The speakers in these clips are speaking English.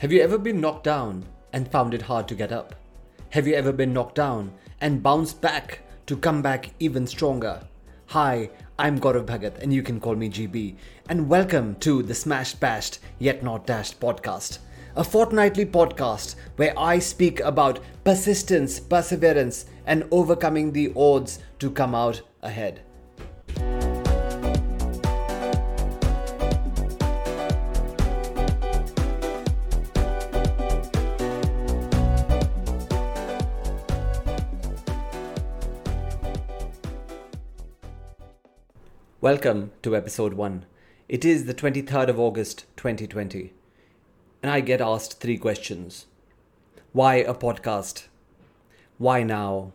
Have you ever been knocked down and found it hard to get up? Have you ever been knocked down and bounced back to come back even stronger? Hi, I'm Gaurav Bhagat and you can call me GB. And welcome to the Smashed Bashed Yet Not Dashed podcast, a fortnightly podcast where I speak about persistence, perseverance, and overcoming the odds to come out ahead. Welcome to episode 1. It is the 23rd of August 2020, and I get asked three questions Why a podcast? Why now?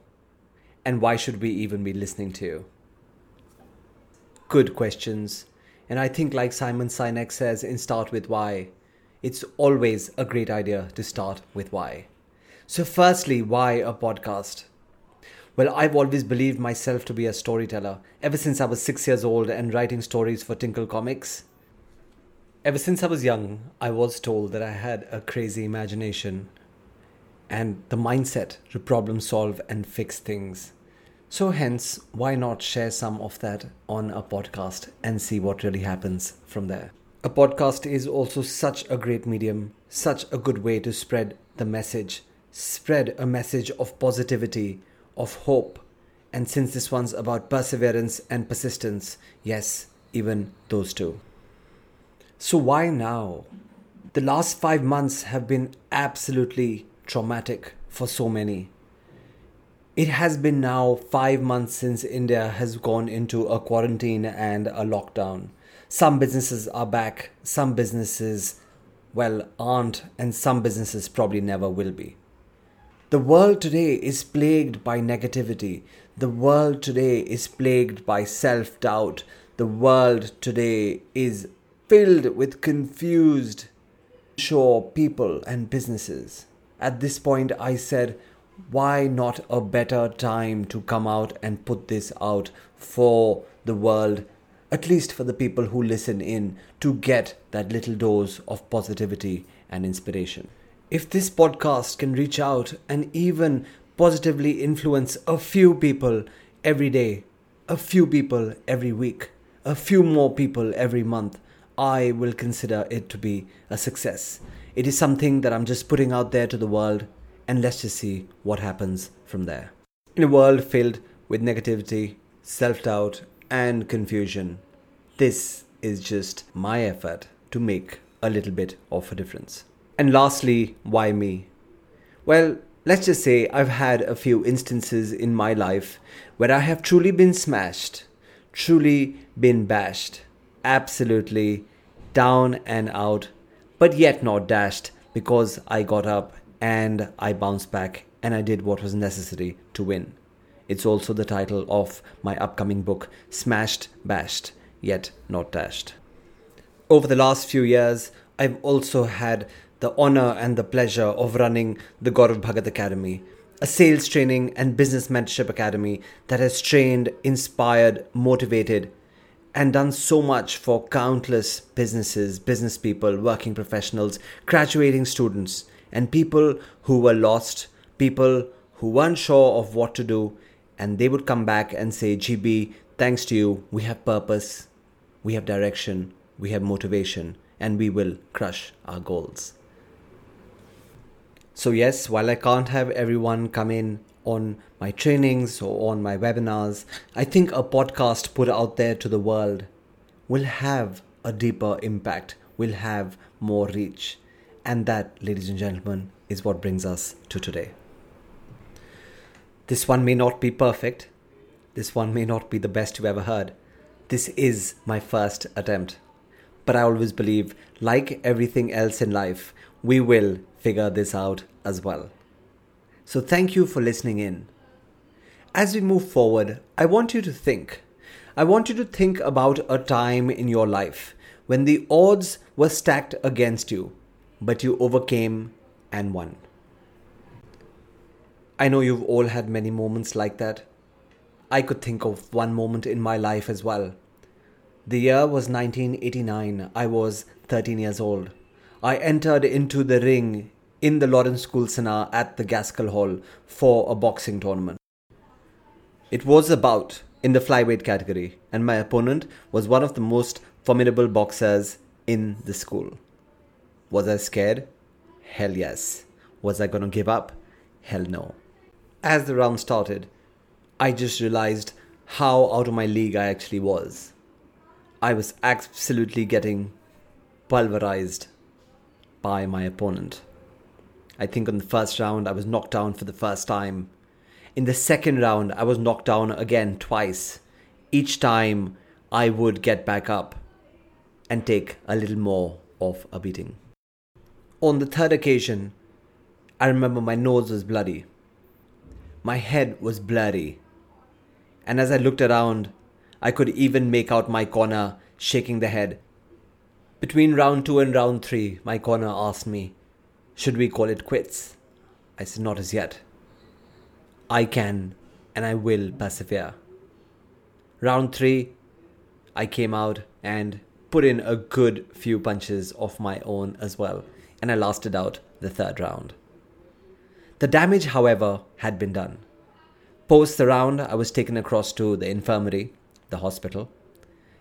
And why should we even be listening to you? Good questions, and I think, like Simon Sinek says in Start With Why, it's always a great idea to start with why. So, firstly, why a podcast? Well, I've always believed myself to be a storyteller, ever since I was six years old and writing stories for Tinkle Comics. Ever since I was young, I was told that I had a crazy imagination and the mindset to problem solve and fix things. So, hence, why not share some of that on a podcast and see what really happens from there? A podcast is also such a great medium, such a good way to spread the message, spread a message of positivity of hope. And since this one's about perseverance and persistence, yes, even those two. So, why now? The last five months have been absolutely traumatic for so many. It has been now five months since India has gone into a quarantine and a lockdown. Some businesses are back, some businesses, well, aren't, and some businesses probably never will be. The world today is plagued by negativity. The world today is plagued by self doubt. The world today is filled with confused, sure people and businesses. At this point, I said, why not a better time to come out and put this out for the world, at least for the people who listen in, to get that little dose of positivity and inspiration? If this podcast can reach out and even positively influence a few people every day, a few people every week, a few more people every month, I will consider it to be a success. It is something that I'm just putting out there to the world, and let's just see what happens from there. In a world filled with negativity, self doubt, and confusion, this is just my effort to make a little bit of a difference. And lastly, why me? Well, let's just say I've had a few instances in my life where I have truly been smashed, truly been bashed, absolutely down and out, but yet not dashed because I got up and I bounced back and I did what was necessary to win. It's also the title of my upcoming book, Smashed, Bashed, Yet Not Dashed. Over the last few years, I've also had the honor and the pleasure of running the Gaurav Bhagat Academy, a sales training and business mentorship academy that has trained, inspired, motivated, and done so much for countless businesses, business people, working professionals, graduating students, and people who were lost, people who weren't sure of what to do, and they would come back and say, GB, thanks to you, we have purpose, we have direction, we have motivation, and we will crush our goals. So, yes, while I can't have everyone come in on my trainings or on my webinars, I think a podcast put out there to the world will have a deeper impact, will have more reach. And that, ladies and gentlemen, is what brings us to today. This one may not be perfect. This one may not be the best you've ever heard. This is my first attempt. But I always believe, like everything else in life, we will figure this out as well. So, thank you for listening in. As we move forward, I want you to think. I want you to think about a time in your life when the odds were stacked against you, but you overcame and won. I know you've all had many moments like that. I could think of one moment in my life as well. The year was 1989. I was 13 years old. I entered into the ring in the Lawrence School Sanawar at the Gaskell Hall for a boxing tournament. It was a bout in the flyweight category, and my opponent was one of the most formidable boxers in the school. Was I scared? Hell yes. Was I gonna give up? Hell no. As the round started, I just realized how out of my league I actually was. I was absolutely getting pulverized by my opponent. I think on the first round I was knocked down for the first time. In the second round, I was knocked down again twice. Each time, I would get back up and take a little more of a beating. On the third occasion, I remember my nose was bloody. My head was blurry. And as I looked around, I could even make out my corner shaking the head. Between round two and round three, my corner asked me, Should we call it quits? I said, Not as yet. I can and I will persevere. Round three, I came out and put in a good few punches of my own as well, and I lasted out the third round. The damage, however, had been done. Post the round, I was taken across to the infirmary, the hospital,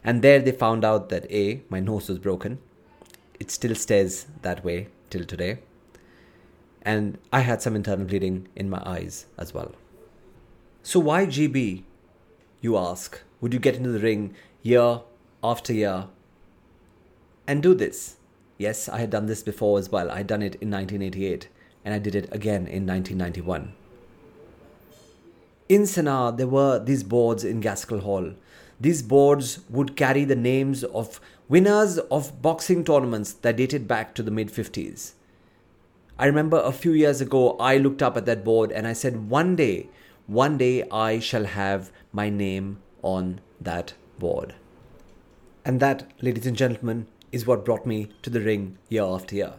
and there they found out that A, my nose was broken. It still stays that way till today. And I had some internal bleeding in my eyes as well. So, why GB? You ask. Would you get into the ring year after year and do this? Yes, I had done this before as well. I had done it in 1988 and I did it again in 1991. In Sanawar, there were these boards in Gaskell Hall. These boards would carry the names of winners of boxing tournaments that dated back to the mid 50s. I remember a few years ago, I looked up at that board and I said, one day, one day I shall have my name on that board. And that, ladies and gentlemen, is what brought me to the ring year after year.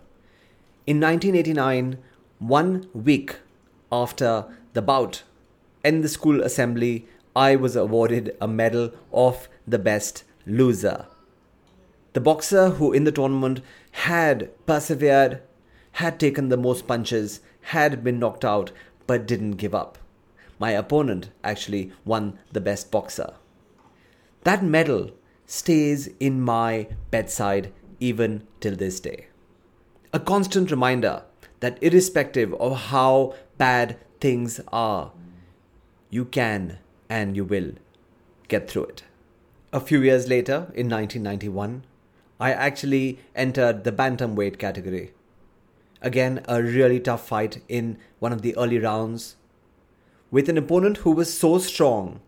In 1989, one week after the bout in the school assembly, I was awarded a medal of the best loser. The boxer who in the tournament had persevered, had taken the most punches, had been knocked out, but didn't give up. My opponent actually won the best boxer. That medal stays in my bedside even till this day. A constant reminder that irrespective of how bad things are, you can and you will get through it. A few years later, in 1991, I actually entered the bantamweight category. Again, a really tough fight in one of the early rounds with an opponent who was so strong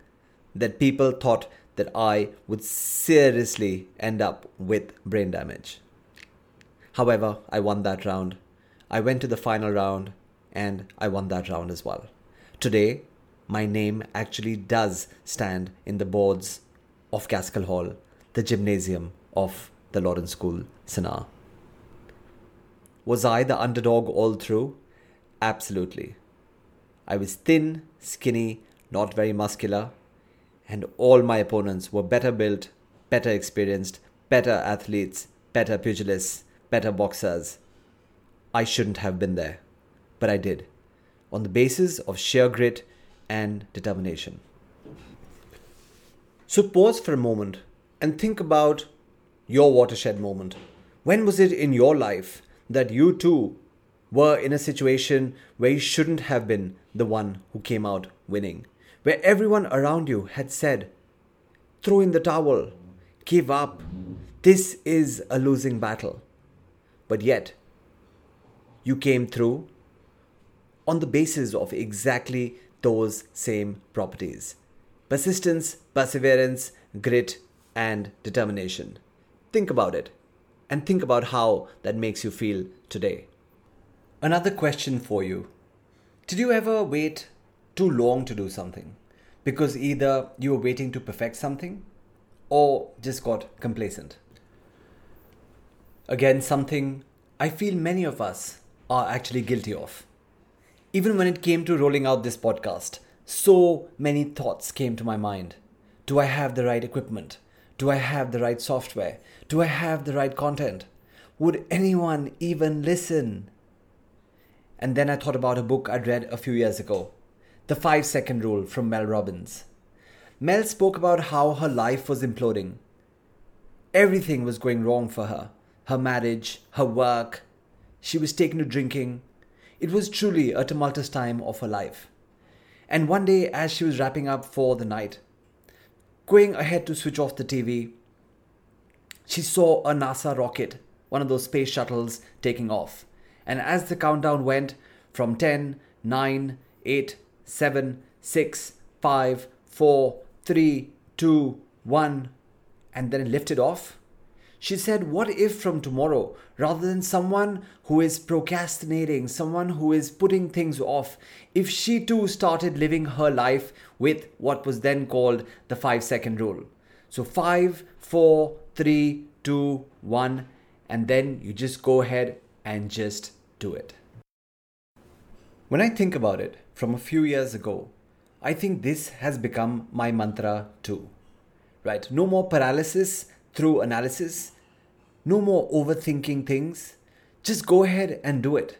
that people thought that I would seriously end up with brain damage. However, I won that round. I went to the final round and I won that round as well. Today, my name actually does stand in the boards of Gaskell Hall, the gymnasium of the Lawrence School, Sanawar. Was I the underdog all through? Absolutely. I was thin, skinny, not very muscular, and all my opponents were better built, better experienced, better athletes, better pugilists, better boxers. I shouldn't have been there, but I did, on the basis of sheer grit and determination. So pause for a moment and think about your watershed moment. When was it in your life that you too were in a situation where you shouldn't have been the one who came out winning? where everyone around you had said, throw in the towel, give up, this is a losing battle. But yet, you came through on the basis of exactly those same properties persistence, perseverance, grit, and determination. Think about it and think about how that makes you feel today. Another question for you Did you ever wait too long to do something because either you were waiting to perfect something or just got complacent. Again, something I feel many of us are actually guilty of. Even when it came to rolling out this podcast, so many thoughts came to my mind. Do I have the right equipment? Do I have the right software? Do I have the right content? Would anyone even listen? And then I thought about a book I'd read a few years ago The Five Second Rule from Mel Robbins. Mel spoke about how her life was imploding. Everything was going wrong for her her marriage, her work. She was taken to drinking. It was truly a tumultuous time of her life. And one day, as she was wrapping up for the night, going ahead to switch off the TV, she saw a NASA rocket, one of those space shuttles, taking off. And as the countdown went from 10, 9, 8, 7, 6, 5, 4, 3, 2, 1, and then it lifted off, she said, What if from tomorrow, rather than someone who is procrastinating, someone who is putting things off, if she too started living her life with what was then called the five second rule? So, five, four, three, two, one, and then you just go ahead and just do it. When I think about it from a few years ago, I think this has become my mantra too. Right? No more paralysis through analysis. No more overthinking things. Just go ahead and do it.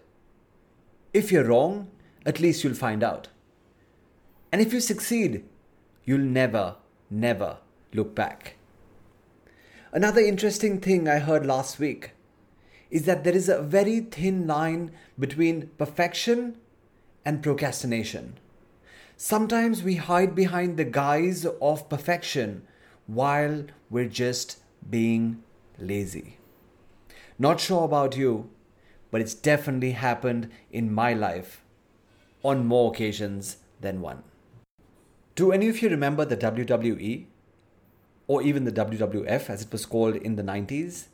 If you're wrong, at least you'll find out. And if you succeed, you'll never, never look back. Another interesting thing I heard last week is that there is a very thin line between perfection and procrastination. Sometimes we hide behind the guise of perfection while we're just being lazy. Not sure about you, but it's definitely happened in my life on more occasions than one. Do any of you remember the WWE? Or even the WWF as it was called in the 90s?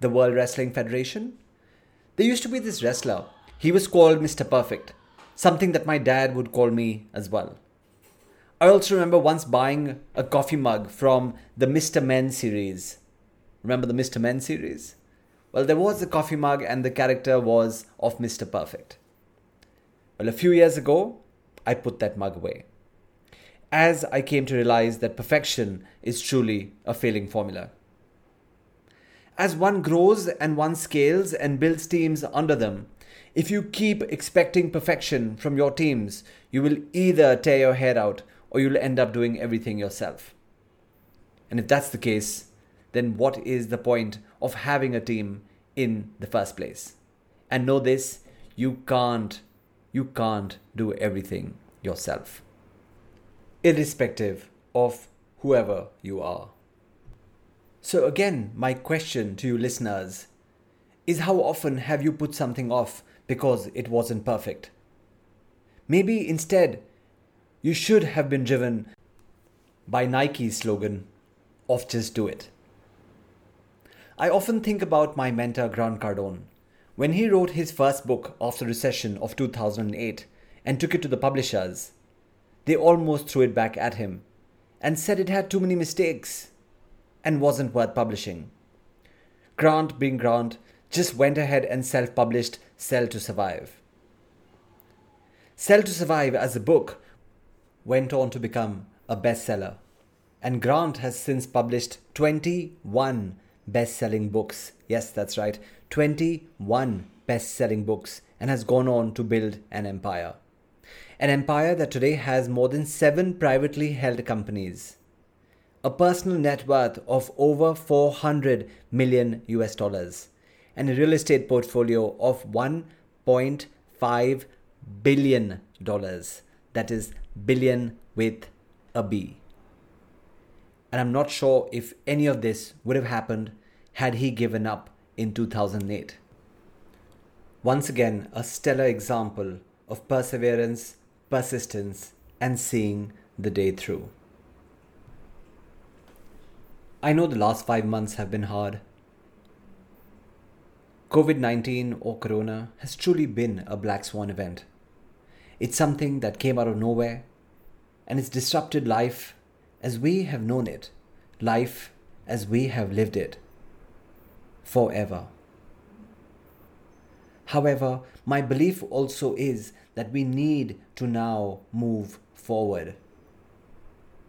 The World Wrestling Federation? There used to be this wrestler. He was called Mr. Perfect, something that my dad would call me as well. I also remember once buying a coffee mug from the Mr. Men series Remember the Mr. Men series? Well, there was a coffee mug, and the character was of Mr. Perfect. Well, a few years ago, I put that mug away. As I came to realize that perfection is truly a failing formula. As one grows and one scales and builds teams under them, if you keep expecting perfection from your teams, you will either tear your hair out or you'll end up doing everything yourself. And if that's the case, then what is the point of having a team in the first place? And know this, you can't you can't do everything yourself. Irrespective of whoever you are. So again, my question to you listeners is how often have you put something off because it wasn't perfect? Maybe instead you should have been driven by Nike's slogan of just do it. I often think about my mentor Grant Cardone. When he wrote his first book after the recession of 2008 and took it to the publishers, they almost threw it back at him and said it had too many mistakes and wasn't worth publishing. Grant, being Grant, just went ahead and self published Sell to Survive. Sell to Survive as a book went on to become a bestseller, and Grant has since published 21 best selling books. Yes, that's right, 21 best selling books and has gone on to build an empire. An empire that today has more than seven privately held companies, a personal net worth of over 400 million US dollars, and a real estate portfolio of 1.5 billion dollars. That is billion with a B. And I'm not sure if any of this would have happened had he given up in 2008. Once again, a stellar example of perseverance, persistence, and seeing the day through. I know the last five months have been hard. COVID 19 or Corona has truly been a black swan event. It's something that came out of nowhere and it's disrupted life as we have known it, life as we have lived it forever. However, my belief also is that we need to now move forward.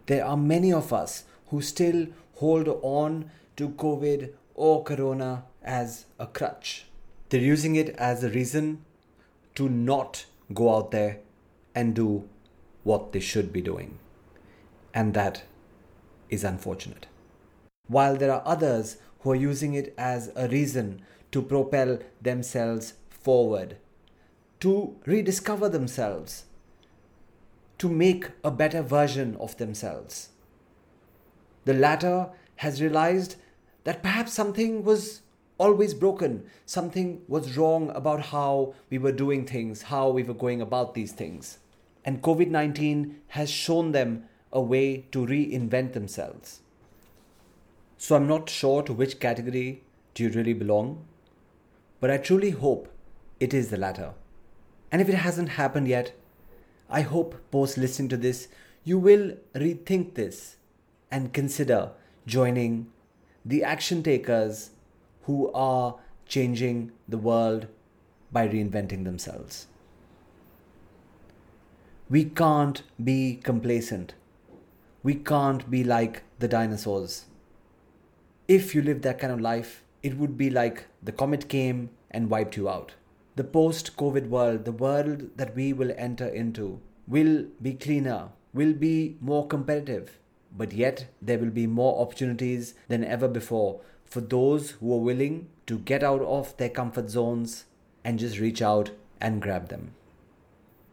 There are many of us who still hold on to COVID or Corona as a crutch. They're using it as a reason to not go out there and do what they should be doing. And that is unfortunate. While there are others who are using it as a reason to propel themselves forward, to rediscover themselves, to make a better version of themselves. The latter has realized that perhaps something was always broken, something was wrong about how we were doing things, how we were going about these things. And COVID 19 has shown them a way to reinvent themselves. So I'm not sure to which category do you really belong, but I truly hope it is the latter. And if it hasn't happened yet, I hope post listening to this, you will rethink this and consider joining the action takers who are changing the world by reinventing themselves. We can't be complacent. We can't be like the dinosaurs. If you live that kind of life, it would be like the comet came and wiped you out. The post COVID world, the world that we will enter into, will be cleaner, will be more competitive, but yet there will be more opportunities than ever before for those who are willing to get out of their comfort zones and just reach out and grab them.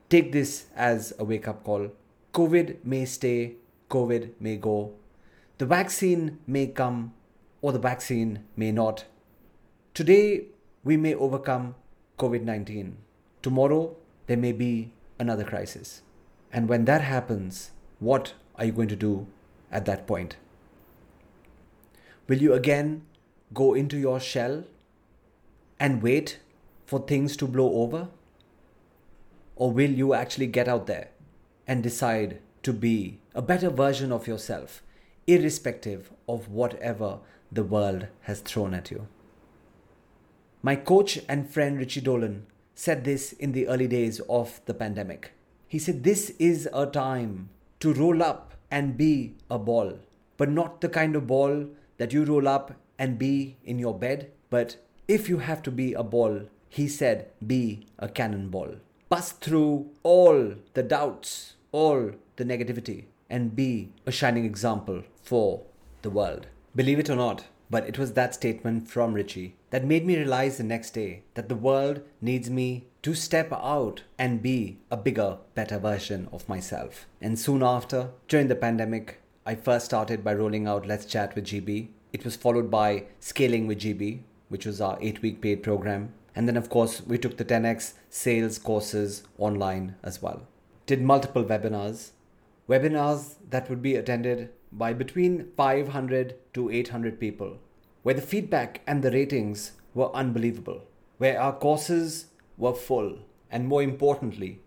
Take this as a wake up call. COVID may stay, COVID may go. The vaccine may come or the vaccine may not. Today, we may overcome COVID 19. Tomorrow, there may be another crisis. And when that happens, what are you going to do at that point? Will you again go into your shell and wait for things to blow over? Or will you actually get out there and decide to be a better version of yourself, irrespective of whatever the world has thrown at you? My coach and friend Richie Dolan said this in the early days of the pandemic. He said, This is a time to roll up and be a ball, but not the kind of ball that you roll up and be in your bed. But if you have to be a ball, he said, be a cannonball. Bust through all the doubts, all the negativity, and be a shining example for the world. Believe it or not, but it was that statement from Richie that made me realize the next day that the world needs me to step out and be a bigger, better version of myself. And soon after, during the pandemic, I first started by rolling out Let's Chat with GB, it was followed by Scaling with GB, which was our eight week paid program. And then, of course, we took the 10x sales courses online as well. Did multiple webinars, webinars that would be attended by between 500 to 800 people, where the feedback and the ratings were unbelievable, where our courses were full, and more importantly,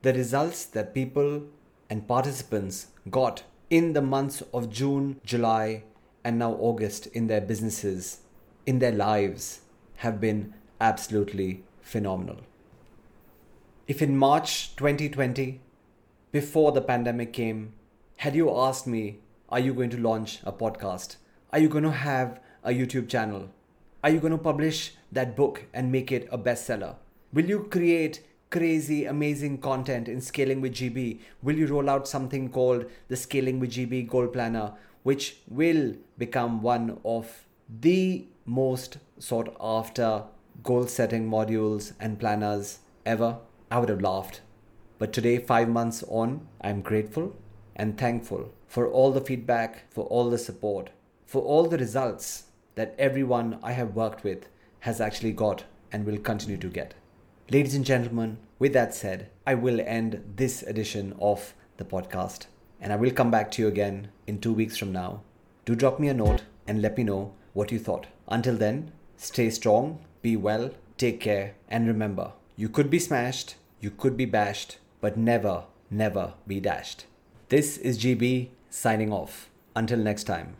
the results that people and participants got in the months of June, July, and now August in their businesses, in their lives, have been absolutely phenomenal. If in March 2020, before the pandemic came, had you asked me, Are you going to launch a podcast? Are you going to have a YouTube channel? Are you going to publish that book and make it a bestseller? Will you create crazy, amazing content in Scaling with GB? Will you roll out something called the Scaling with GB Goal Planner? which will become one of the most sought after goal setting modules and planners ever, I would have laughed. But today, five months on, I'm grateful and thankful for all the feedback, for all the support, for all the results that everyone I have worked with has actually got and will continue to get. Ladies and gentlemen, with that said, I will end this edition of the podcast and I will come back to you again in two weeks from now. Do drop me a note and let me know what you thought. Until then, stay strong, be well, take care, and remember you could be smashed, you could be bashed, but never, never be dashed. This is GB signing off. Until next time.